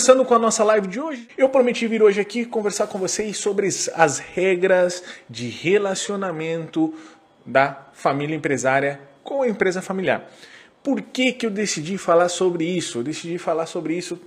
começando com a nossa live de hoje. Eu prometi vir hoje aqui conversar com vocês sobre as regras de relacionamento da família empresária com a empresa familiar. Por que, que eu decidi falar sobre isso? Eu decidi falar sobre isso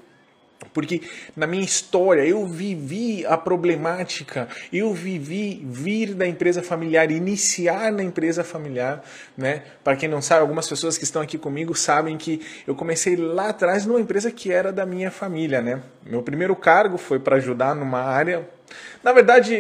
porque na minha história eu vivi a problemática, eu vivi vir da empresa familiar, iniciar na empresa familiar, né? Para quem não sabe, algumas pessoas que estão aqui comigo sabem que eu comecei lá atrás numa empresa que era da minha família, né? Meu primeiro cargo foi para ajudar numa área na verdade,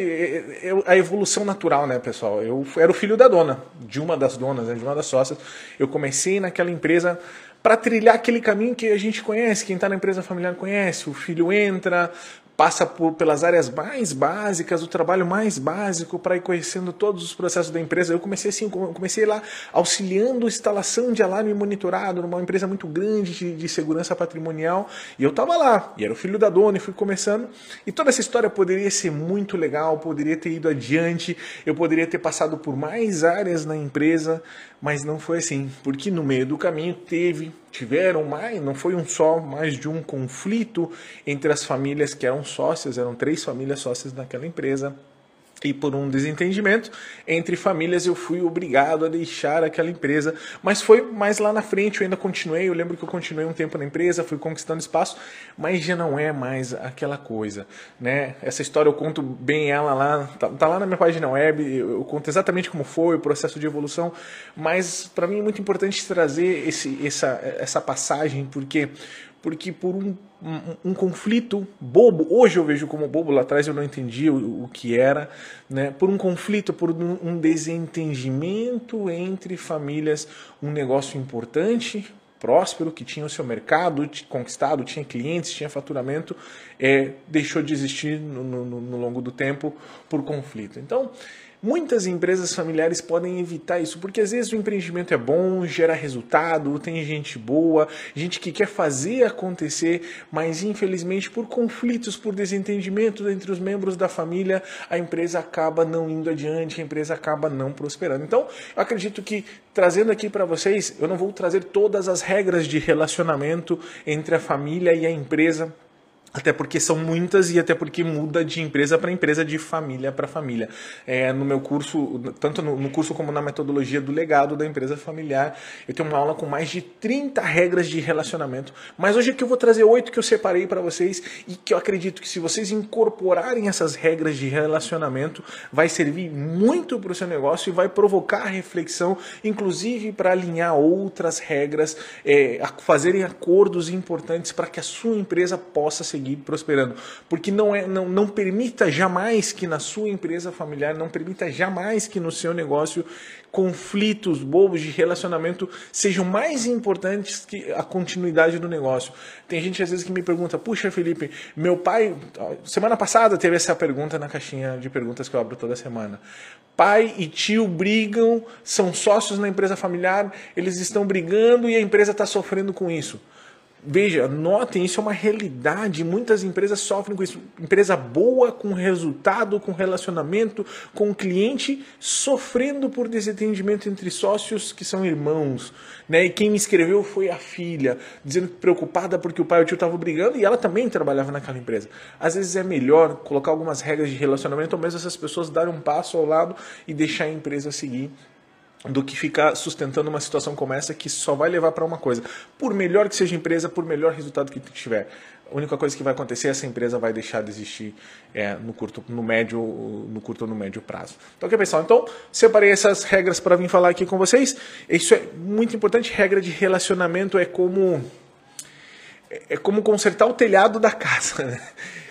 eu, a evolução natural, né, pessoal? Eu era o filho da dona, de uma das donas, né, de uma das sócias. Eu comecei naquela empresa para trilhar aquele caminho que a gente conhece, quem está na empresa familiar conhece. O filho entra, passa por, pelas áreas mais básicas, o trabalho mais básico para ir conhecendo todos os processos da empresa. Eu comecei assim, comecei lá auxiliando instalação de alarme monitorado numa empresa muito grande de, de segurança patrimonial e eu estava lá e era o filho da dona e fui começando e toda essa história poderia ser muito legal, poderia ter ido adiante, eu poderia ter passado por mais áreas na empresa, mas não foi assim, porque no meio do caminho teve tiveram mais, não foi um só, mais de um conflito entre as famílias que eram sócias, eram três famílias sócias naquela empresa e por um desentendimento. Entre famílias eu fui obrigado a deixar aquela empresa, mas foi mais lá na frente, eu ainda continuei, eu lembro que eu continuei um tempo na empresa, fui conquistando espaço, mas já não é mais aquela coisa, né? Essa história eu conto bem ela lá, tá, tá lá na minha página web, eu conto exatamente como foi o processo de evolução, mas para mim é muito importante trazer esse, essa, essa passagem, porque porque por um, um, um, conflito bobo, hoje eu vejo como bobo, lá atrás eu não entendi o, o que era, né? por um conflito, por um, desentendimento entre famílias, um negócio importante, próspero, que tinha o seu mercado conquistado, tinha clientes, tinha faturamento, é, deixou de existir no, no, no longo do tempo por conflito. Então, Muitas empresas familiares podem evitar isso, porque às vezes o empreendimento é bom, gera resultado, tem gente boa, gente que quer fazer acontecer, mas infelizmente por conflitos, por desentendimentos entre os membros da família, a empresa acaba não indo adiante, a empresa acaba não prosperando. Então, eu acredito que trazendo aqui para vocês, eu não vou trazer todas as regras de relacionamento entre a família e a empresa até porque são muitas e até porque muda de empresa para empresa, de família para família. É, no meu curso, tanto no, no, curso como na metodologia do legado da empresa familiar, eu tenho uma aula com mais de 30 regras de relacionamento. Mas hoje aqui eu vou trazer oito que eu separei para vocês e que eu acredito que se vocês incorporarem essas regras de relacionamento, vai servir muito para o seu negócio e vai provocar reflexão, inclusive para alinhar outras regras, é, fazerem acordos importantes para que a sua empresa possa seguir seguir prosperando. Porque não, é, não, não permita jamais que na sua empresa familiar, não permita jamais que no seu negócio conflitos bobos de relacionamento sejam mais importantes que a continuidade do negócio. Tem gente às vezes que me pergunta: "Puxa, Felipe, meu pai, semana passada teve essa pergunta na caixinha de perguntas que eu abro toda semana. Pai e tio brigam, são sócios na empresa familiar, eles estão brigando e a empresa está sofrendo com isso. Veja, notem, isso é uma realidade. Muitas empresas sofrem com isso. Empresa boa, com resultado, com relacionamento, com cliente, sofrendo por desentendimento entre sócios que são irmãos. Né? E quem me escreveu foi a filha, dizendo preocupada porque o pai e o tio estavam brigando e ela também trabalhava naquela empresa. Às vezes é melhor colocar algumas regras de relacionamento, ou mesmo essas pessoas darem um passo ao lado e deixar a empresa seguir do que ficar sustentando uma situação como essa que só vai levar para uma coisa. Por melhor que seja a empresa, por melhor resultado que tiver, a única coisa que vai acontecer é essa empresa vai deixar de existir é, no curto, no médio, no curto ou no médio prazo. Então, ok, pessoal. Então, separei essas regras para vir falar aqui com vocês. Isso é muito importante. Regra de relacionamento é como é como consertar o telhado da casa. Né?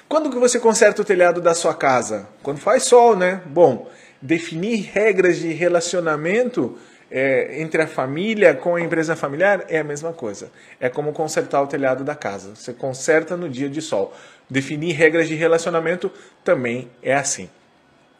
Quando que você conserta o telhado da sua casa? Quando faz sol, né? Bom definir regras de relacionamento é, entre a família com a empresa familiar é a mesma coisa. É como consertar o telhado da casa. Você conserta no dia de sol. Definir regras de relacionamento também é assim.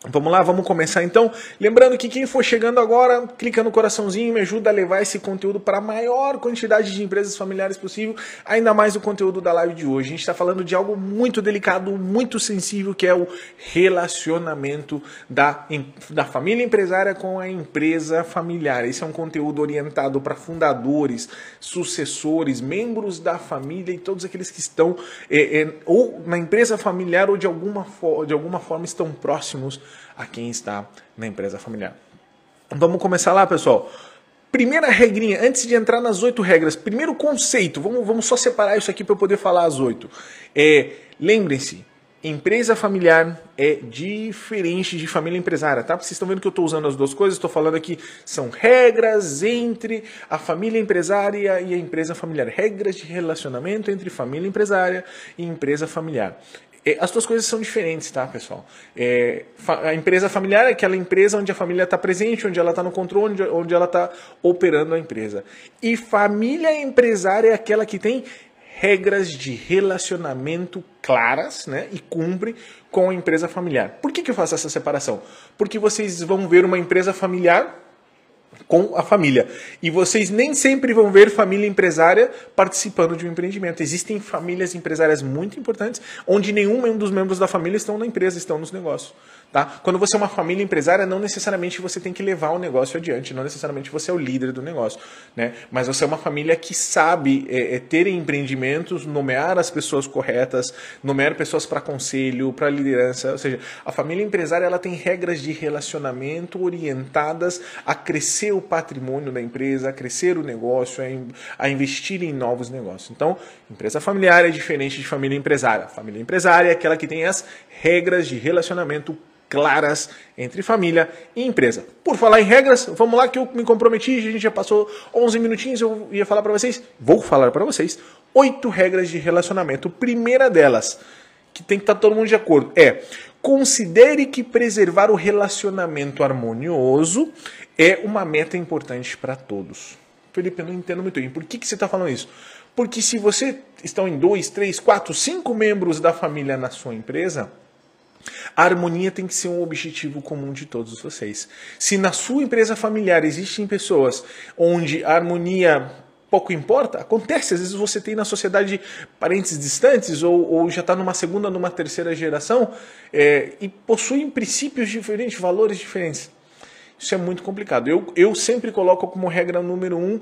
Vamos lá, vamos começar então. Lembrando que quem for chegando agora, clica no coraçãozinho me ajuda a levar esse conteúdo para a maior quantidade de empresas familiares possível, ainda mais o conteúdo da live de hoje. A gente está falando de algo muito delicado, muito sensível, que é o relacionamento da, da família empresária com a empresa familiar. Esse é um conteúdo orientado para fundadores, sucessores, membros da família e todos aqueles que estão é, é, ou na empresa familiar ou de alguma, de alguma forma estão próximos a quem está na empresa familiar. Vamos começar lá, pessoal. Primeira regrinha, antes de entrar nas oito regras, primeiro conceito, vamos, vamos só separar isso aqui para eu poder falar as oito. É, Lembrem-se, empresa familiar é diferente de família empresária, tá? Vocês estão vendo que eu estou usando as duas coisas, estou falando aqui, são regras entre a família empresária e a empresa familiar. Regras de relacionamento entre família empresária e empresa familiar. É, as duas coisas são diferentes, tá, pessoal? É, a empresa familiar é aquela empresa onde a família está presente, onde ela está no controle, onde, onde ela está operando a empresa. E família empresária é aquela que tem regras de relacionamento claras né, e cumpre com a empresa familiar. Por que, que eu faço essa separação? Porque vocês vão ver uma empresa familiar com a família. E vocês nem sempre vão ver família empresária participando de um empreendimento. Existem famílias empresárias muito importantes onde nenhum dos membros da família estão na empresa, estão nos negócios. Tá? Quando você é uma família empresária, não necessariamente você tem que levar o negócio adiante, não necessariamente você é o líder do negócio. Né? Mas você é uma família que sabe é, é, ter empreendimentos, nomear as pessoas corretas, nomear pessoas para conselho, para liderança. Ou seja, a família empresária ela tem regras de relacionamento orientadas a crescer o patrimônio da empresa, a crescer o negócio, a, investir em novos negócios. Então, empresa familiar é diferente de família empresária. Família empresária é aquela que tem as regras de relacionamento claras entre família e empresa. Por falar em regras, vamos lá que eu me comprometi, a gente já passou 11 minutinhos, eu ia falar para vocês, vou falar para vocês, oito regras de relacionamento. Primeira delas, que tem que estar tá todo mundo de acordo, é considere que preservar o relacionamento harmonioso é uma meta importante para todos. Felipe, eu não entendo muito bem. Por que, que você está falando isso? Porque se você estão em dois, três, quatro, cinco membros da família na sua empresa, a harmonia tem que ser um objetivo comum de todos vocês. Se na sua empresa familiar existem pessoas onde a harmonia pouco importa, acontece, às vezes você tem na sociedade parentes distantes ou, ou já está numa segunda, numa terceira geração é, e possuem princípios diferentes, valores diferentes. Isso é muito complicado. Eu, eu sempre coloco como regra número um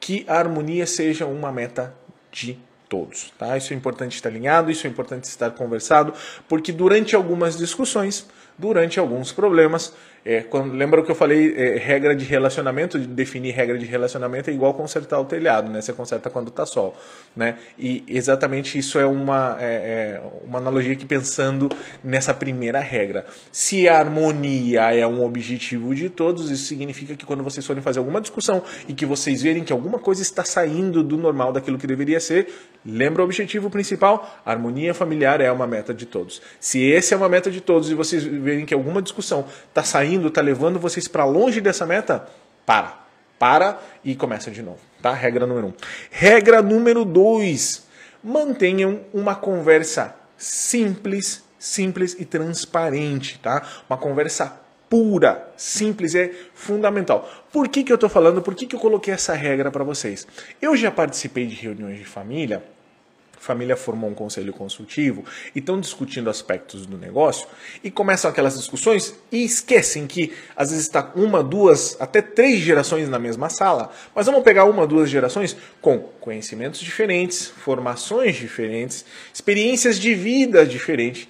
que a harmonia seja uma meta de todos. Tá? Isso é importante estar alinhado, isso é importante estar conversado, porque durante algumas discussões, durante alguns problemas, é, quando, lembra o que eu falei, é, regra de relacionamento, de definir regra de relacionamento é igual consertar o telhado, né? Você conserta quando está sol, né? E exatamente isso é uma, é, é, uma analogia que pensando nessa primeira regra. Se a harmonia é um objetivo de todos, isso significa que quando vocês forem fazer alguma discussão e que vocês verem que alguma coisa está saindo do normal daquilo que deveria ser, lembra o objetivo principal? A harmonia familiar é uma meta de todos. Se esse é uma meta de todos e vocês verem que alguma discussão está saindo indo, está levando vocês para longe dessa meta, para. Para e começa de novo. Tá? Regra número um. Regra número dois. Mantenham uma conversa simples, simples e transparente, tá? Uma conversa pura, simples, é fundamental. Por que, que eu estou falando? Por que, que eu coloquei essa regra para vocês? Eu já participei de reuniões de família família formou um conselho consultivo e estão discutindo aspectos do negócio e começam aquelas discussões e esquecem que às vezes está uma, duas, até três gerações na mesma sala, mas vamos pegar uma, duas gerações com conhecimentos diferentes, formações diferentes, experiências de vida diferentes.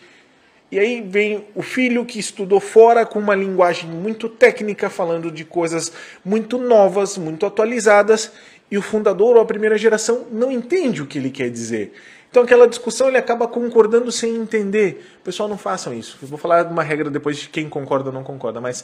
E aí vem o filho que estudou fora com uma linguagem muito técnica, falando de coisas muito novas, muito atualizadas, e o fundador ou a primeira geração não entende o que ele quer dizer. Então aquela discussão ele acaba concordando sem entender. Pessoal, não façam isso. Eu vou falar uma regra depois de quem concorda ou não concorda, mas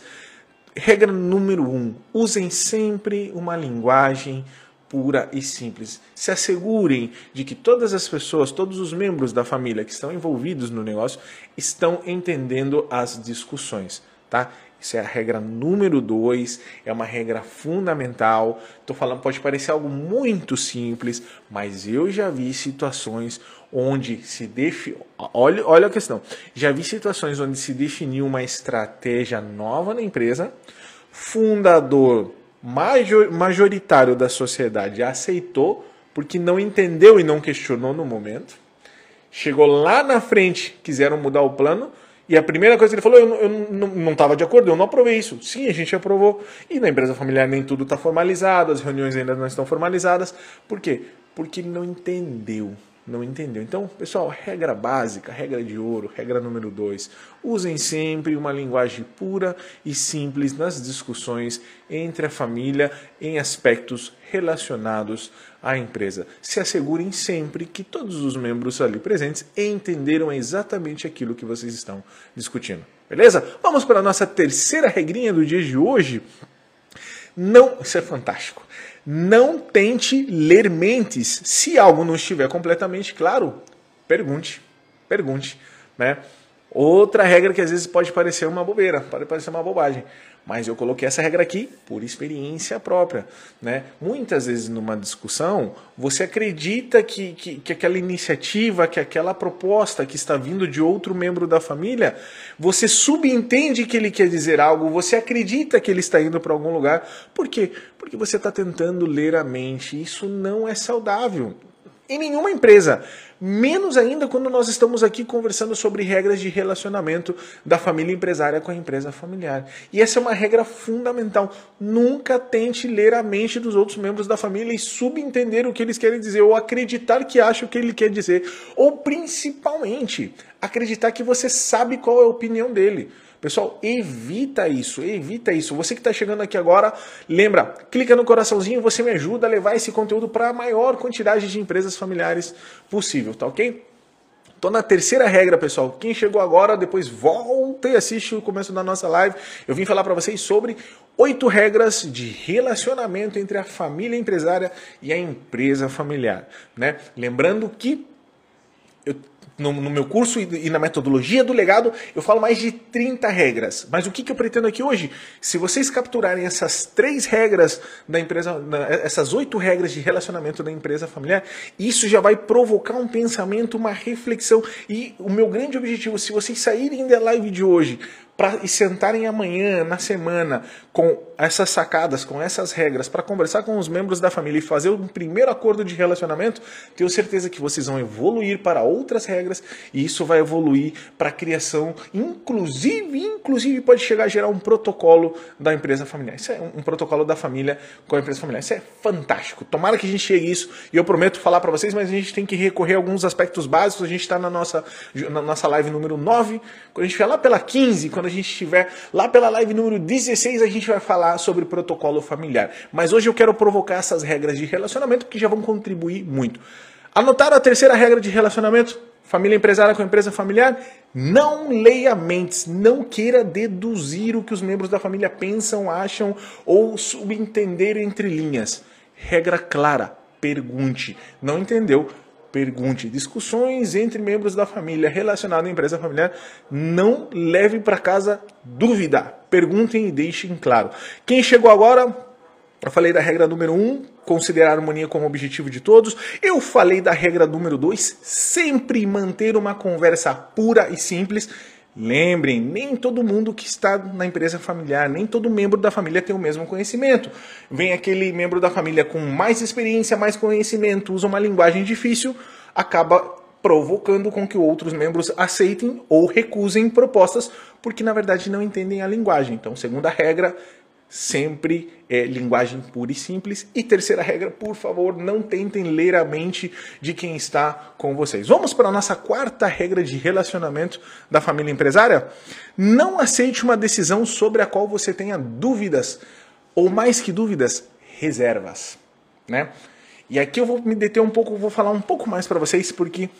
regra número um: usem sempre uma linguagem pura e simples. Se assegurem de que todas as pessoas, todos os membros da família que estão envolvidos no negócio estão entendendo as discussões, tá? Isso é a regra número dois, é uma regra fundamental. Estou falando, pode parecer algo muito simples, mas eu já vi situações onde se defi... olha, olha a questão. Já vi situações onde se definiu uma estratégia nova na empresa, fundador major, majoritário da sociedade aceitou porque não entendeu e não questionou no momento. Chegou lá na frente, quiseram mudar o plano, e a primeira coisa que ele falou, eu, eu não estava de acordo, eu não aprovei isso. Sim, a gente aprovou. E na empresa familiar nem tudo está formalizado, as reuniões ainda não estão formalizadas. Por quê? Porque ele não entendeu não entendeu. Então, pessoal, regra básica, regra de ouro, regra número dois: usem sempre uma linguagem pura e simples nas discussões entre a família em aspectos relacionados à empresa. Se assegurem sempre que todos os membros ali presentes entenderam exatamente aquilo que vocês estão discutindo. Beleza? Vamos para a nossa terceira regrinha do dia de hoje. Não, isso é fantástico. Não tente ler mentes. Se algo não estiver completamente claro, pergunte. Pergunte. Né? Outra regra que às vezes pode parecer uma bobeira, pode parecer uma bobagem. Mas eu coloquei essa regra aqui por experiência própria. Né? Muitas vezes numa discussão, você acredita que, que, que, aquela iniciativa, que aquela proposta que está vindo de outro membro da família, você subentende que ele quer dizer algo, você acredita que ele está indo para algum lugar. Por quê? Porque você está tentando ler a mente. Isso não é saudável em nenhuma empresa. Menos ainda quando nós estamos aqui conversando sobre regras de relacionamento da família empresária com a empresa familiar. E essa é uma regra fundamental. Nunca tente ler a mente dos outros membros da família e subentender o que eles querem dizer, ou acreditar que acha o que ele quer dizer, ou principalmente acreditar que você sabe qual é a opinião dele. Pessoal, evita isso, evita isso. Você que está chegando aqui agora, lembra, clica no coraçãozinho, você me ajuda a levar esse conteúdo para a maior quantidade de empresas familiares possível, tá ok? Tô na terceira regra, pessoal. Quem chegou agora, depois volta e assiste o começo da nossa live. Eu vim falar para vocês sobre oito regras de relacionamento entre a família empresária e a empresa familiar, né? Lembrando que eu no, no, meu curso e, e, na metodologia do legado, eu falo mais de 30 regras. Mas o que, que eu pretendo aqui hoje? Se vocês capturarem essas três regras da empresa, essas oito regras de relacionamento da empresa familiar, isso já vai provocar um pensamento, uma reflexão. E o meu grande objetivo, se vocês saírem da live de hoje para e sentarem amanhã, na semana, com essas sacadas, com essas regras, para conversar com os membros da família e fazer um primeiro acordo de relacionamento, tenho certeza que vocês vão evoluir para outras regras e isso vai evoluir para a criação, inclusive, inclusive pode chegar a gerar um protocolo da empresa familiar. Isso é um, um protocolo da família com a empresa familiar. Isso é fantástico. Tomara que a gente chegue a isso e eu prometo falar para vocês, mas a gente tem que recorrer a alguns aspectos básicos. A gente está na nossa, na nossa live número 9, quando a gente vai lá pela 15, quando a gente estiver lá pela live número 16, a gente vai falar sobre protocolo familiar. Mas hoje eu quero provocar essas regras de relacionamento que já vão contribuir muito. Anotaram a terceira regra de relacionamento? Família empresária com empresa familiar? Não leia mentes, não queira deduzir o que os membros da família pensam, acham ou subentender entre linhas. Regra clara, pergunte. Não entendeu? Pergunte. Discussões entre membros da família relacionadas à empresa familiar, não leve para casa dúvida. Perguntem e deixem claro. Quem chegou agora, eu falei da regra número 1, um, considerar a harmonia como objetivo de todos. Eu falei da regra número 2, sempre manter uma conversa pura e simples. Lembrem, nem todo mundo que está na empresa familiar, nem todo membro da família tem o mesmo conhecimento. Vem aquele membro da família com mais experiência, mais conhecimento, usa uma linguagem difícil, acaba provocando com que outros membros aceitem ou recusem propostas, porque na verdade não entendem a linguagem. Então, segunda regra, sempre é linguagem pura e simples. E terceira regra, por favor, não tentem ler a mente de quem está com vocês. Vamos para a nossa quarta regra de relacionamento da família empresária? Não aceite uma decisão sobre a qual você tenha dúvidas, ou mais que dúvidas, reservas, né? E aqui eu vou me deter um pouco, vou falar um pouco mais para vocês, porque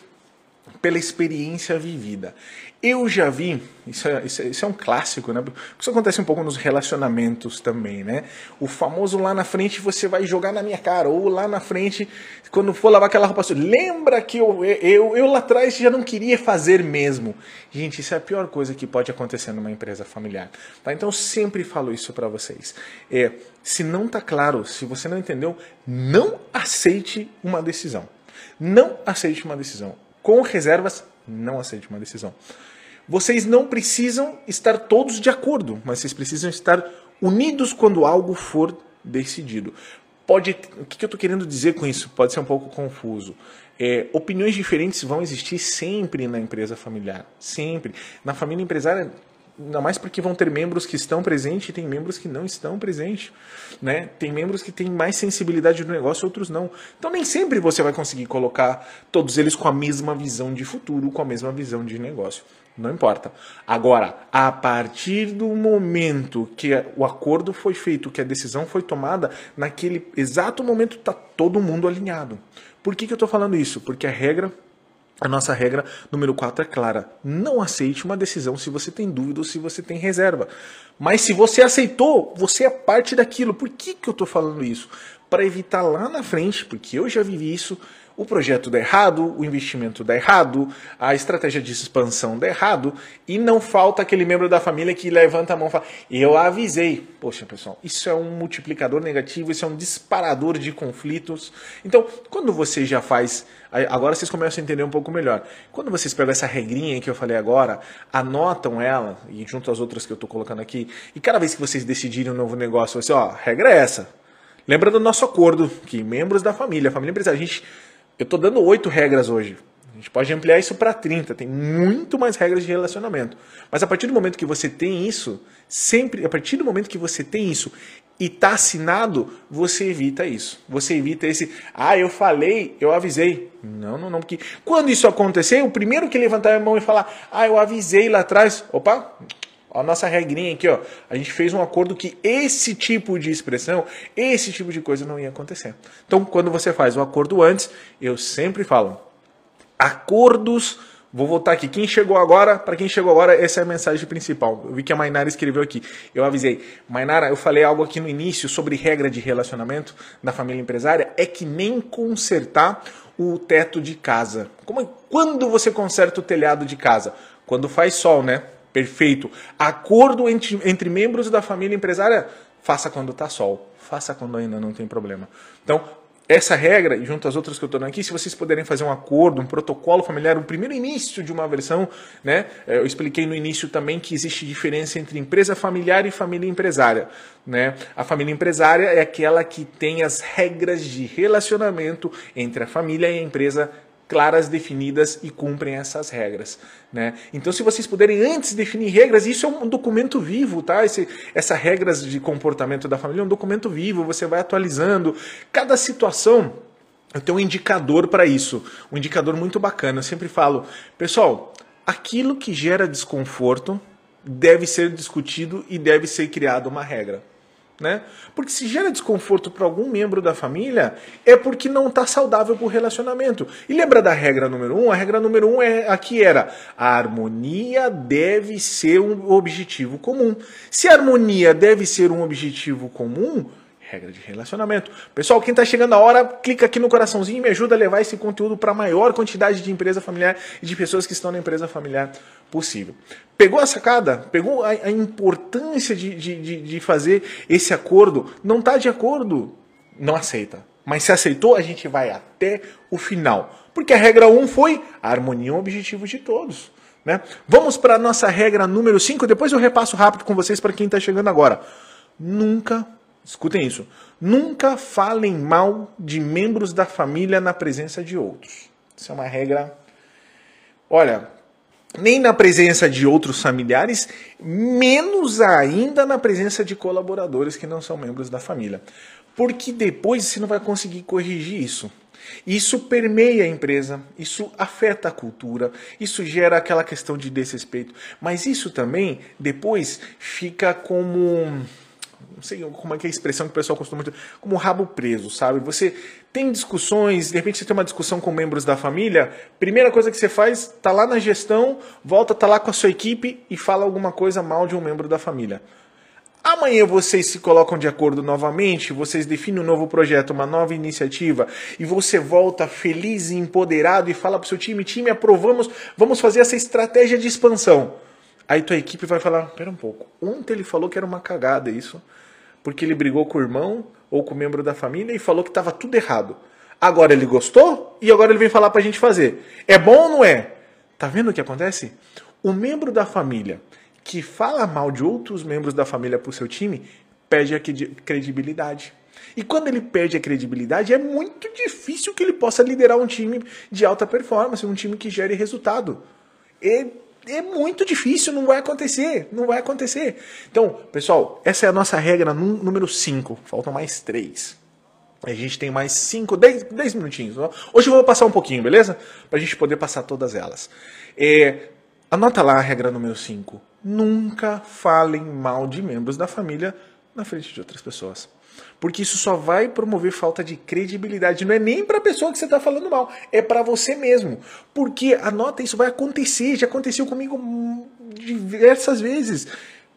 pela experiência vivida. Eu já vi, isso é, isso é, isso é um clássico, né? Isso acontece um pouco nos relacionamentos também, né? O famoso lá na frente você vai jogar na minha cara, ou lá na frente, quando for lavar aquela roupa lembra que eu, eu, eu lá atrás já não queria fazer mesmo. Gente, isso é a pior coisa que pode acontecer numa empresa familiar. Tá? Então sempre falo isso para vocês. É, se não tá claro, se você não entendeu, não aceite uma decisão. Não aceite uma decisão. Com reservas, não aceite uma decisão. Vocês não precisam estar todos de acordo, mas vocês precisam estar unidos quando algo for decidido. Pode, o que eu estou querendo dizer com isso? Pode ser um pouco confuso. É, opiniões diferentes vão existir sempre na empresa familiar, sempre. Na família empresária Ainda mais porque vão ter membros que estão presentes e tem membros que não estão presentes. Né? Tem membros que têm mais sensibilidade no negócio, outros não. Então nem sempre você vai conseguir colocar todos eles com a mesma visão de futuro, com a mesma visão de negócio. Não importa. Agora, a partir do momento que o acordo foi feito, que a decisão foi tomada, naquele exato momento está todo mundo alinhado. Por que, que eu estou falando isso? Porque a regra a nossa regra número 4 é clara. Não aceite uma decisão se você tem dúvida ou se você tem reserva. Mas se você aceitou, você é parte daquilo. Por que, que eu estou falando isso? Para evitar lá na frente, porque eu já vivi isso, o projeto dá errado, o investimento dá errado, a estratégia de expansão dá errado, e não falta aquele membro da família que levanta a mão e fala: Eu avisei. Poxa, pessoal, isso é um multiplicador negativo, isso é um disparador de conflitos. Então, quando você já faz. Agora vocês começam a entender um pouco melhor. Quando vocês pegam essa regrinha que eu falei agora, anotam ela, e junto às outras que eu estou colocando aqui, e cada vez que vocês decidirem um novo negócio, você, ó, regra é essa. Lembra do nosso acordo, que membros da família, família empresária, a gente eu estou dando oito regras hoje. A gente pode ampliar isso para 30, tem muito mais regras de relacionamento. Mas a partir do momento que você tem isso, sempre, a partir do momento que você tem isso e está assinado, você evita isso. Você evita esse, ah, eu falei, eu avisei. Não, não, não, porque quando isso acontecer, o primeiro que levantar a mão e falar, ah, eu avisei lá atrás, opa, a nossa regrinha aqui, ó, a gente fez um acordo que esse tipo de expressão, esse tipo de coisa não ia acontecer. Então, quando você faz o acordo antes, eu sempre falo, acordos Vou voltar aqui. Quem chegou agora, para quem chegou agora, essa é a mensagem principal. Eu vi que a Mainara escreveu aqui. Eu avisei. Mainara, eu falei algo aqui no início sobre regra de relacionamento na família empresária. É que nem consertar o teto de casa. Como, quando você conserta o telhado de casa? Quando faz sol, né? Perfeito. Acordo entre, entre membros da família empresária, faça quando está sol, faça quando ainda não tem problema. Então, essa regra, e junto às outras que eu estou dando aqui, se vocês puderem fazer um acordo, um protocolo familiar, o um primeiro início de uma versão, né? É, eu expliquei no início também que existe diferença entre empresa familiar e família empresária. Né? A família empresária é aquela que tem as regras de relacionamento entre a família e a empresa claras, definidas e cumprem essas regras. Né? Então, se vocês puderem antes definir regras, isso é um documento vivo, tá? Esse, essa regras de comportamento da família é um documento vivo, você vai atualizando. Cada situação tenho um indicador para isso, um indicador muito bacana. Eu sempre falo, pessoal, aquilo que gera desconforto deve ser discutido e deve ser criada uma regra. Né? Porque se gera desconforto para algum membro da família, é porque não está saudável para o relacionamento. E lembra da regra número um? A regra número um é, aqui era: a harmonia deve ser um objetivo comum. Se a harmonia deve ser um objetivo comum, regra de relacionamento. Pessoal, quem está chegando a hora, clica aqui no coraçãozinho e me ajuda a levar esse conteúdo para a maior quantidade de empresa familiar e de pessoas que estão na empresa familiar possível. Pegou a sacada? Pegou a, a importância de, de, de, fazer esse acordo? Não está de acordo? Não aceita. Mas se aceitou, a gente vai até o final. Porque a regra 1 um foi a harmonia é um objetivo de todos. Né? Vamos para a nossa regra número 5, depois eu repasso rápido com vocês para quem está chegando agora. Nunca Escutem isso. Nunca falem mal de membros da família na presença de outros. Isso é uma regra. Olha, nem na presença de outros familiares, menos ainda na presença de colaboradores que não são membros da família. Porque depois você não vai conseguir corrigir isso. Isso permeia a empresa, isso afeta a cultura, isso gera aquela questão de desrespeito. Mas isso também depois fica como não sei como é que é a expressão que o pessoal costuma muito, como rabo preso, sabe? Você tem discussões, de repente você tem uma discussão com membros da família, primeira coisa que você faz, tá lá na gestão, volta, tá lá com a sua equipe e fala alguma coisa mal de um membro da família. Amanhã vocês se colocam de acordo novamente, vocês definem um novo projeto, uma nova iniciativa, e você volta feliz e empoderado e fala para o seu time: time, aprovamos, vamos fazer essa estratégia de expansão. Aí tua equipe vai falar: pera um pouco, ontem ele falou que era uma cagada isso, porque ele brigou com o irmão ou com o membro da família e falou que estava tudo errado. Agora ele gostou e agora ele vem falar para a gente fazer. É bom ou não é? Tá vendo o que acontece? O membro da família que fala mal de outros membros da família para o seu time perde a credibilidade. E quando ele perde a credibilidade, é muito difícil que ele possa liderar um time de alta performance, um time que gere resultado. É, é muito difícil, não vai acontecer, não vai acontecer. Então, pessoal, essa é a nossa regra número 5. Faltam mais 3. A gente tem mais 5, 10 minutinhos. Hoje eu vou passar um pouquinho, beleza? Para a gente poder passar todas elas. É, anota lá a regra número 5 nunca falem mal de membros da família na frente de outras pessoas. Porque isso só vai promover falta de credibilidade. Não é nem para a pessoa que você está falando mal, é para você mesmo. Porque, anota, isso vai acontecer. Já aconteceu comigo diversas vezes.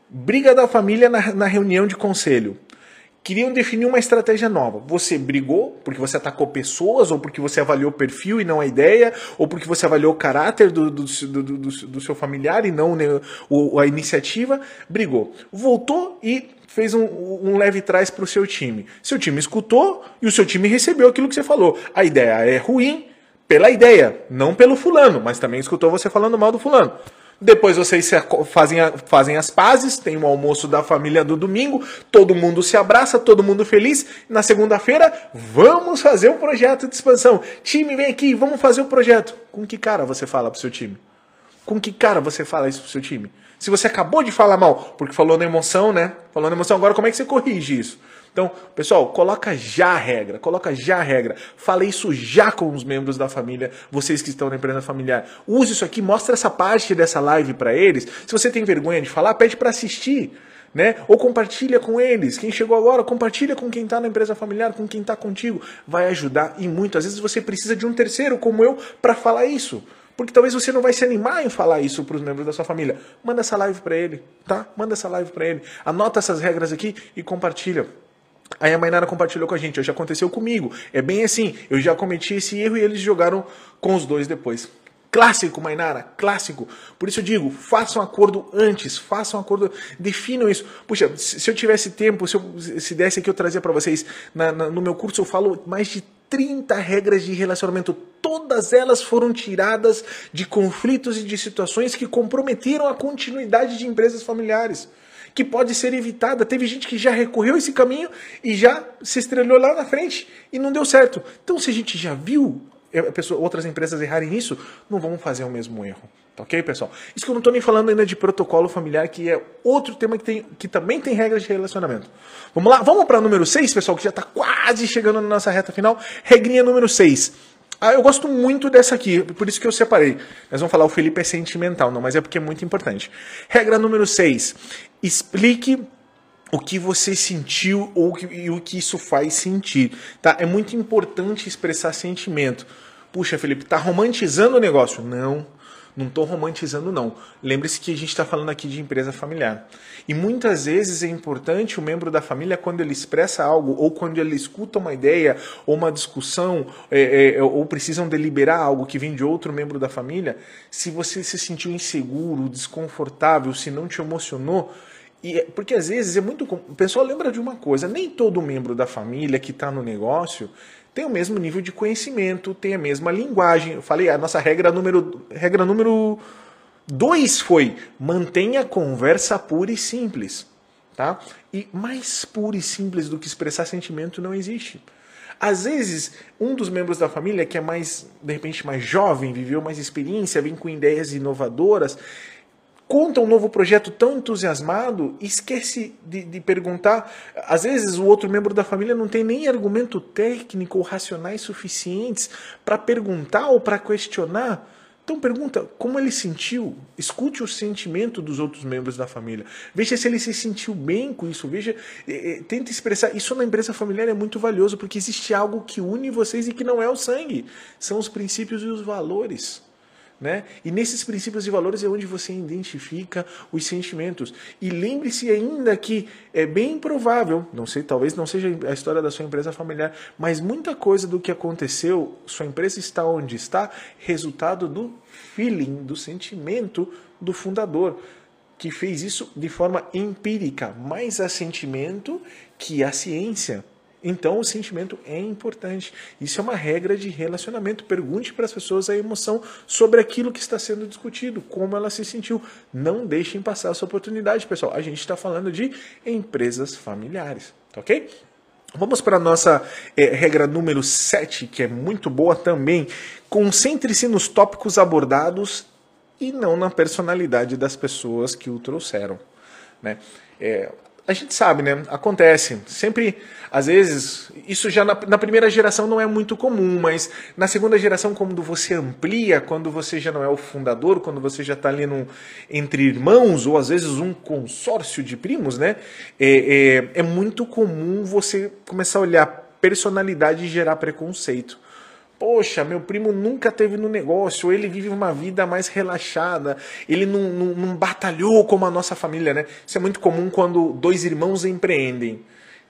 Briga da família na, na reunião de conselho queriam definir uma estratégia nova. Você brigou porque você atacou pessoas, ou porque você avaliou o perfil e não a ideia, ou porque você avaliou o caráter do, do, do, do, do seu familiar e não né, a iniciativa. Brigou. Voltou e fez um, um leve trás para o seu time. Seu time escutou e o seu time recebeu aquilo que você falou. A ideia é ruim pela ideia, não pelo fulano, mas também escutou você falando mal do fulano. Depois vocês fazem, fazem as pazes, tem o almoço da família do domingo, todo mundo se abraça, todo mundo feliz. Na segunda-feira, vamos fazer o um projeto de expansão. Time, vem aqui, vamos fazer o um projeto. Com que cara você fala pro seu time? Com que cara você fala isso pro seu time? Se você acabou de falar mal, porque falou na emoção, né? Falou na emoção, agora como é que você corrige isso? Então, pessoal, coloca já a regra, coloca já a regra. Fale isso já com os membros da família, vocês que estão na empresa familiar. Use isso aqui, mostra essa parte dessa live para eles. Se você tem vergonha de falar, pede para assistir. Né? Ou compartilha com eles. Quem chegou agora, compartilha com quem está na empresa familiar, com quem está contigo. Vai ajudar e muito. Às vezes você precisa de um terceiro como eu para falar isso. Porque talvez você não vai se animar em falar isso para os membros da sua família. Manda essa live para ele, tá? Manda essa live para ele. Anota essas regras aqui e compartilha. Aí a Mainara compartilhou com a gente, já aconteceu comigo. É bem assim, eu já cometi esse erro e eles jogaram com os dois depois. Clássico, Mainara, clássico. Por isso eu digo, façam um acordo antes, façam um acordo, definam isso. Puxa, se eu tivesse tempo, se, eu, se desse aqui eu trazia para vocês, na, na, no meu curso eu falo mais de 30 regras de relacionamento. Todas elas foram tiradas de conflitos e de situações que comprometeram a continuidade de empresas familiares que pode ser evitada. Teve gente que já recorreu esse caminho e já se estrelou lá na frente e não deu certo. Então, se a gente já viu pessoa, outras empresas errarem nisso, não vamos fazer o mesmo erro. Tá ok, pessoal? Isso que eu não estou nem falando ainda de protocolo familiar, que é outro tema que, tem, que também tem regras de relacionamento. Vamos lá? Vamos para número 6, pessoal, que já está quase chegando na nossa reta final. Regrinha número 6. Ah, eu gosto muito dessa aqui, por isso que eu separei. Nós vamos falar, o Felipe é sentimental, não, mas é porque é muito importante. Regra número 6. Explique o que você sentiu ou que, e o que isso faz sentir. Tá? É muito importante expressar sentimento. Puxa, Felipe, tá romantizando o negócio? Não. Não estou romantizando, não. Lembre-se que a gente está falando aqui de empresa familiar. E muitas vezes é importante o membro da família, quando ele expressa algo, ou quando ele escuta uma ideia, ou uma discussão, é, é, ou precisam deliberar algo que vem de outro membro da família, se você se sentiu inseguro, desconfortável, se não te emocionou, e, é, porque às vezes é muito. O pessoal lembra de uma coisa: nem todo membro da família que está no negócio tem o mesmo nível de conhecimento, tem a mesma linguagem. Eu falei, a nossa regra número regra número dois foi mantenha a conversa pura e simples, tá? E mais pura e simples do que expressar sentimento não existe. Às vezes, um dos membros da família que é mais, de repente, mais jovem, viveu mais experiência, vem com ideias inovadoras, conta um novo projeto tão entusiasmado e esquece de, de, perguntar. Às vezes o outro membro da família não tem nem argumento técnico ou racionais suficientes para perguntar ou para questionar. Então pergunta como ele sentiu, escute o sentimento dos outros membros da família. Veja se ele se sentiu bem com isso. Veja, é, é, tenta expressar. Isso na empresa familiar é muito valioso porque existe algo que une vocês e que não é o sangue, são os princípios e os valores. Né? E nesses princípios e valores é onde você identifica os sentimentos. E lembre-se ainda que é bem provável, não sei, talvez não seja a história da sua empresa familiar, mas muita coisa do que aconteceu, sua empresa está onde está, resultado do feeling, do sentimento do fundador, que fez isso de forma empírica, mais a sentimento que a ciência. Então, o sentimento é importante. Isso é uma regra de relacionamento. Pergunte para as pessoas a emoção sobre aquilo que está sendo discutido, como ela se sentiu. Não deixem passar essa oportunidade, pessoal. A gente está falando de empresas familiares, tá ok? Vamos para a nossa é, regra número 7, que é muito boa também. Concentre-se nos tópicos abordados e não na personalidade das pessoas que o trouxeram. Né? É, a gente sabe, né? Acontece. Sempre, às vezes, isso já na, na, primeira geração não é muito comum, mas na segunda geração, quando você amplia, quando você já não é o fundador, quando você já está ali num, entre irmãos, ou às vezes um consórcio de primos, né? É, é, é muito comum você começar a olhar personalidade e gerar preconceito. Poxa, meu primo nunca teve no negócio, ele vive uma vida mais relaxada, ele não, não, não, batalhou como a nossa família, né? Isso é muito comum quando dois irmãos empreendem.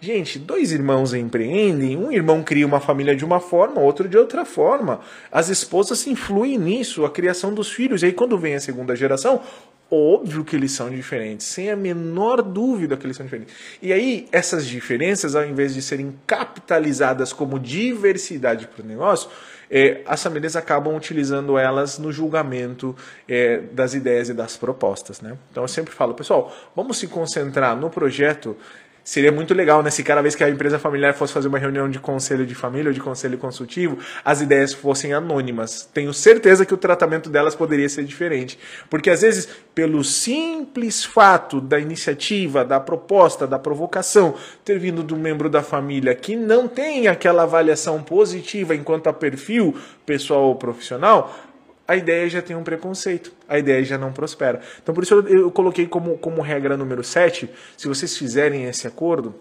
Gente, dois irmãos empreendem, um irmão cria uma família de uma forma, outro de outra forma. As esposas influem nisso, a criação dos filhos. E aí, quando vem a segunda geração, óbvio que eles são diferentes, sem a menor dúvida que eles são diferentes. E aí, essas diferenças, ao invés de serem capitalizadas como diversidade para o negócio, é, as famílias acabam utilizando elas no julgamento é, das ideias e das propostas. Né? Então eu sempre falo, pessoal, vamos se concentrar no projeto Seria muito legal, né? Se cada vez que a empresa familiar fosse fazer uma reunião de conselho de família ou de conselho consultivo, as ideias fossem anônimas. Tenho certeza que o tratamento delas poderia ser diferente. Porque às vezes, pelo simples fato da iniciativa, da proposta, da provocação ter vindo um membro da família que não tem aquela avaliação positiva enquanto a perfil pessoal ou profissional, a ideia já tem um preconceito, a ideia já não prospera. Então, por isso eu, coloquei como, como regra número 7, se vocês fizerem esse acordo,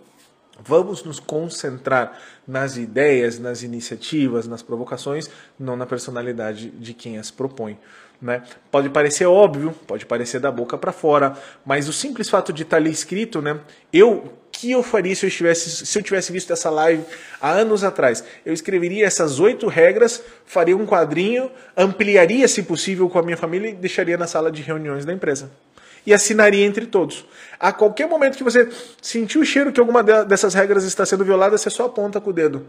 vamos nos concentrar nas ideias, nas iniciativas, nas provocações, não na personalidade de quem as propõe. Né? Pode parecer óbvio, pode parecer da boca para fora, mas o simples fato de estar ali escrito, né? Eu que eu faria se eu, estivesse, se eu tivesse visto essa live há anos atrás? Eu escreveria essas oito regras, faria um quadrinho, ampliaria, se possível, com a minha família e deixaria na sala de reuniões da empresa. E assinaria entre todos. A qualquer momento que você sentir o cheiro que alguma dessas regras está sendo violada, você só aponta com o dedo.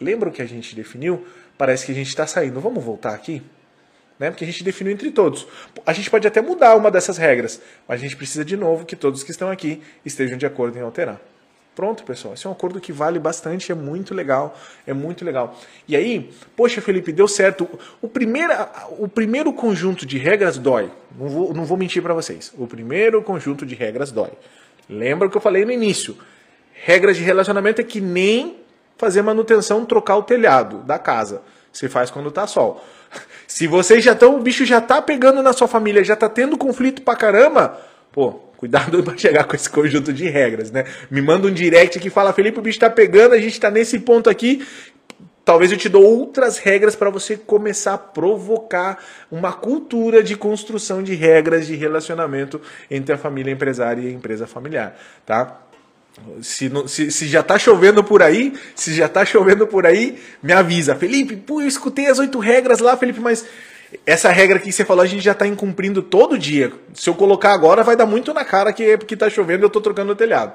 Lembra o que a gente definiu? Parece que a gente está saindo. Vamos voltar aqui? Né? Porque a gente definiu entre todos. A gente pode até mudar uma dessas regras, mas a gente precisa de novo que todos que estão aqui estejam de acordo em alterar. Pronto, pessoal. Esse é um acordo que vale bastante, é muito legal, é muito legal. E aí, poxa, Felipe, deu certo. O primeiro, o primeiro conjunto de regras dói. Não vou, não vou mentir para vocês. O primeiro conjunto de regras dói. Lembra o que eu falei no início? Regras de relacionamento é que nem fazer manutenção, trocar o telhado da casa. Você faz quando tá sol. Se vocês já estão, o bicho já tá pegando na sua família, já tá tendo conflito pra caramba, pô, cuidado pra chegar com esse conjunto de regras, né? Me manda um direct que fala, Felipe, o bicho tá pegando, a gente tá nesse ponto aqui. Talvez eu te dou outras regras para você começar a provocar uma cultura de construção de regras de relacionamento entre a família empresária e a empresa familiar, tá? Se, se, se, já tá chovendo por aí, se já tá chovendo por aí, me avisa. Felipe, pô, eu escutei as oito regras lá, Felipe, mas essa regra que você falou a gente já tá incumprindo todo dia. Se eu colocar agora, vai dar muito na cara que é porque tá chovendo e eu tô trocando o telhado.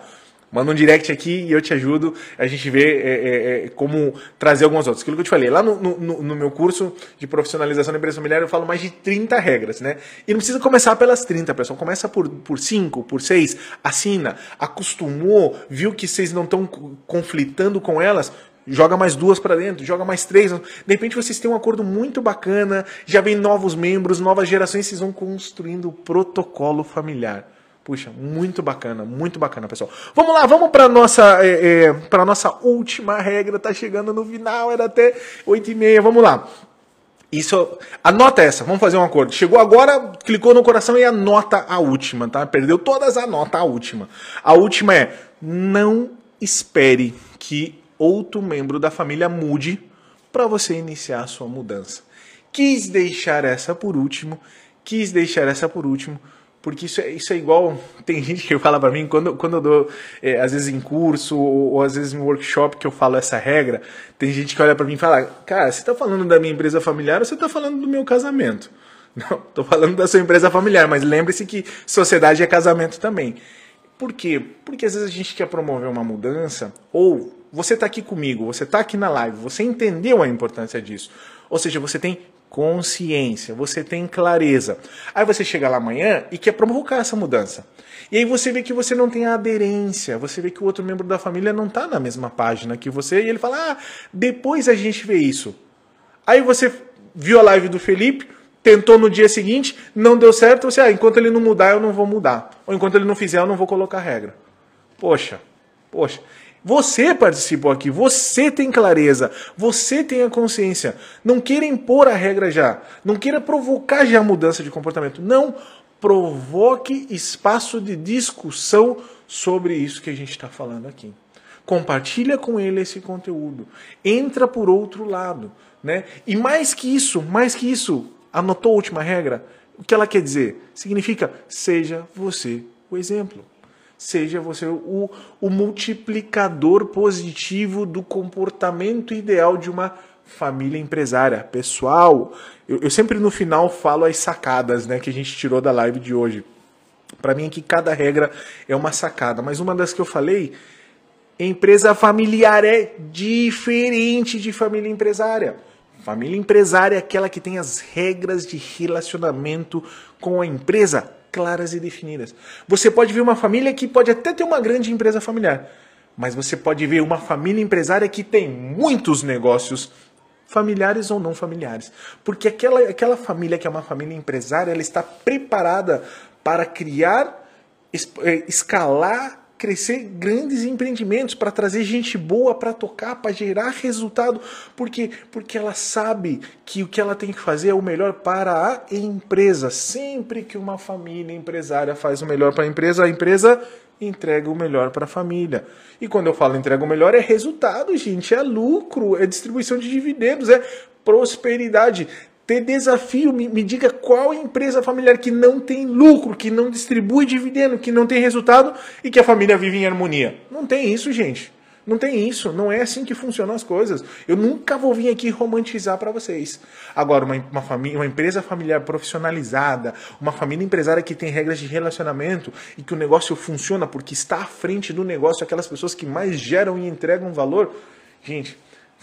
Manda um direct aqui e eu te ajudo. A gente vê é, é, é, como trazer algumas outras. Aquilo que eu te falei, lá no, no, no, meu curso de profissionalização da empresa familiar, eu falo mais de 30 regras, né? E não precisa começar pelas 30, pessoal. Começa por, por 5, por 6, assina, acostumou, viu que vocês não estão conflitando com elas, joga mais duas para dentro, joga mais três. De repente vocês têm um acordo muito bacana, já vem novos membros, novas gerações, vocês vão construindo o protocolo familiar. Puxa, muito bacana, muito bacana, pessoal. Vamos lá, vamos para nossa é, é, para nossa última regra. Tá chegando no final, era até 8 e meia. Vamos lá. Isso, anota essa, vamos fazer um acordo. Chegou agora, clicou no coração e anota a última, tá? Perdeu todas, anota a última. A última é: não espere que outro membro da família mude para você iniciar a sua mudança. Quis deixar essa por último, quis deixar essa por último, porque isso é, isso é igual. Tem gente que fala para mim, quando, quando eu dou, é, às vezes em curso ou, ou, às vezes em workshop que eu falo essa regra, tem gente que olha para mim e fala: Cara, você tá falando da minha empresa familiar ou você tá falando do meu casamento? Não, tô falando da sua empresa familiar, mas lembre-se que sociedade é casamento também. Por quê? Porque às vezes a gente quer promover uma mudança, ou você está aqui comigo, você está aqui na live, você entendeu a importância disso. Ou seja, você tem consciência, você tem clareza. Aí você chega lá amanhã e quer provocar essa mudança. E aí você vê que você não tem aderência, você vê que o outro membro da família não está na mesma página que você, e ele fala: ah, depois a gente vê isso. Aí você viu a live do Felipe, tentou no dia seguinte, não deu certo, você, ah, enquanto ele não mudar, eu não vou mudar. Ou enquanto ele não fizer, eu não vou colocar regra. Poxa, poxa. Você participou aqui, você tem clareza, você tem a consciência. Não queira impor a regra já, não queira provocar já a mudança de comportamento. Não, provoque espaço de discussão sobre isso que a gente está falando aqui. Compartilha com ele esse conteúdo. Entra por outro lado, né? E mais que isso, mais que isso, anotou a última regra? O que ela quer dizer? Significa seja você o exemplo seja você o, o multiplicador positivo do comportamento ideal de uma família empresária. Pessoal, eu, eu, sempre no final falo as sacadas né, que a gente tirou da live de hoje. Para mim, que cada regra é uma sacada, mas uma das que eu falei, empresa familiar é diferente de família empresária. Família empresária é aquela que tem as regras de relacionamento com a empresa claras e definidas. Você pode ver uma família que pode até ter uma grande empresa familiar, mas você pode ver uma família empresária que tem muitos negócios familiares ou não familiares. Porque aquela, aquela família que é uma família empresária, ela está preparada para criar, eh, escalar crescer grandes empreendimentos, para trazer gente boa para tocar, para gerar resultado, porque porque ela sabe que o que ela tem que fazer é o melhor para a empresa. Sempre que uma família empresária faz o melhor para a empresa, a empresa entrega o melhor para a família. E quando eu falo entrega o melhor é resultado, gente, é lucro, é distribuição de dividendos, é prosperidade ter desafio, me, me, diga qual empresa familiar que não tem lucro, que não distribui dividendo, que não tem resultado e que a família vive em harmonia. Não tem isso, gente. Não tem isso. Não é assim que funcionam as coisas. Eu nunca vou vir aqui romantizar para vocês. Agora, uma, uma, família, uma empresa familiar profissionalizada, uma família empresária que tem regras de relacionamento e que o negócio funciona porque está à frente do negócio, aquelas pessoas que mais geram e entregam valor. Gente,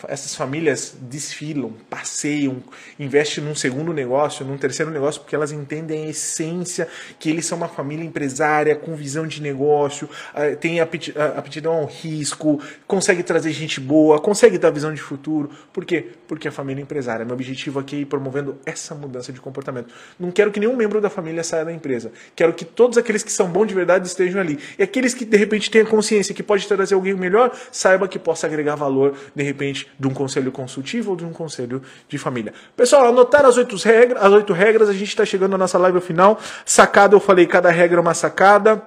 essas famílias desfilam, passeiam, investem num segundo negócio, num terceiro negócio, porque elas entendem a essência que eles são uma família empresária com visão de negócio, ah, tem aptidão ao risco, consegue trazer gente boa, consegue dar visão de futuro. Por quê? Porque a família é empresária. Meu objetivo aqui é ir promovendo essa mudança de comportamento. Não quero que nenhum membro da família saia da empresa. Quero que todos aqueles que são bons de verdade estejam ali. E aqueles que de repente tenham consciência que pode trazer alguém melhor, saiba que possa agregar valor de repente de um conselho consultivo ou de um conselho de família. Pessoal, anotaram as oito regras, as oito regras, a gente está chegando na nossa live ao final. Sacada, eu falei, cada regra é uma sacada.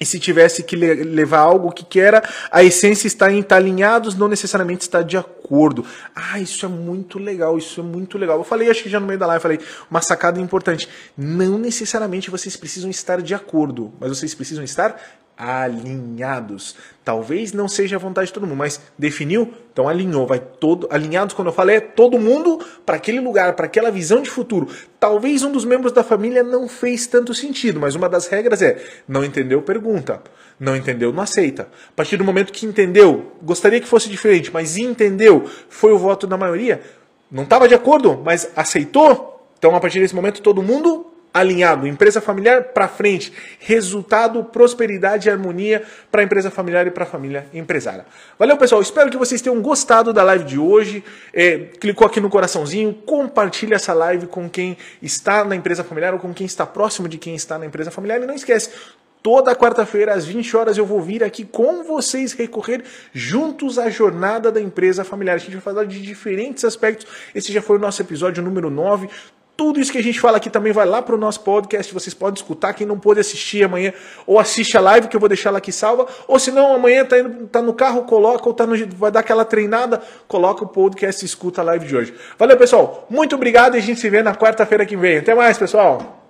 E se tivesse que levar algo que quer, a essência está em estar alinhados, não necessariamente está de acordo. Ah, isso é muito legal, isso é muito legal. Eu falei, acho que já no meio da live, falei, uma sacada importante. Não necessariamente vocês precisam estar de acordo, mas vocês precisam estar alinhados. Talvez não seja a vontade de todo mundo, mas definiu, então alinhou, vai todo alinhados quando eu falei é todo mundo para aquele lugar, para aquela visão de futuro. Talvez um dos membros da família não fez tanto sentido, mas uma das regras é não entendeu, pergunta. Não entendeu, não aceita. A partir do momento que entendeu, gostaria que fosse diferente, mas entendeu, foi o voto da maioria, não estava de acordo, mas aceitou. Então a partir desse momento todo mundo alinhado, empresa familiar para frente, resultado, prosperidade e harmonia para a empresa familiar e para a família empresária. Valeu, pessoal. Espero que vocês tenham gostado da live de hoje. É, clicou aqui no coraçãozinho, compartilha essa live com quem está na empresa familiar ou com quem está próximo de quem está na empresa familiar e não esquece Toda quarta-feira, às 20 horas, eu vou vir aqui com vocês recorrer juntos à jornada da empresa familiar. A gente vai falar de diferentes aspectos. Esse já foi o nosso episódio número 9. Tudo isso que a gente fala aqui também vai lá para o nosso podcast. Vocês podem escutar. Quem não pôde assistir amanhã, ou assiste a live, que eu vou deixar ela aqui salva. Ou se não, amanhã tá, indo, tá no carro, coloca, ou tá no, vai dar aquela treinada, coloca o podcast e escuta a live de hoje. Valeu, pessoal. Muito obrigado e a gente se vê na quarta-feira que vem. Até mais, pessoal.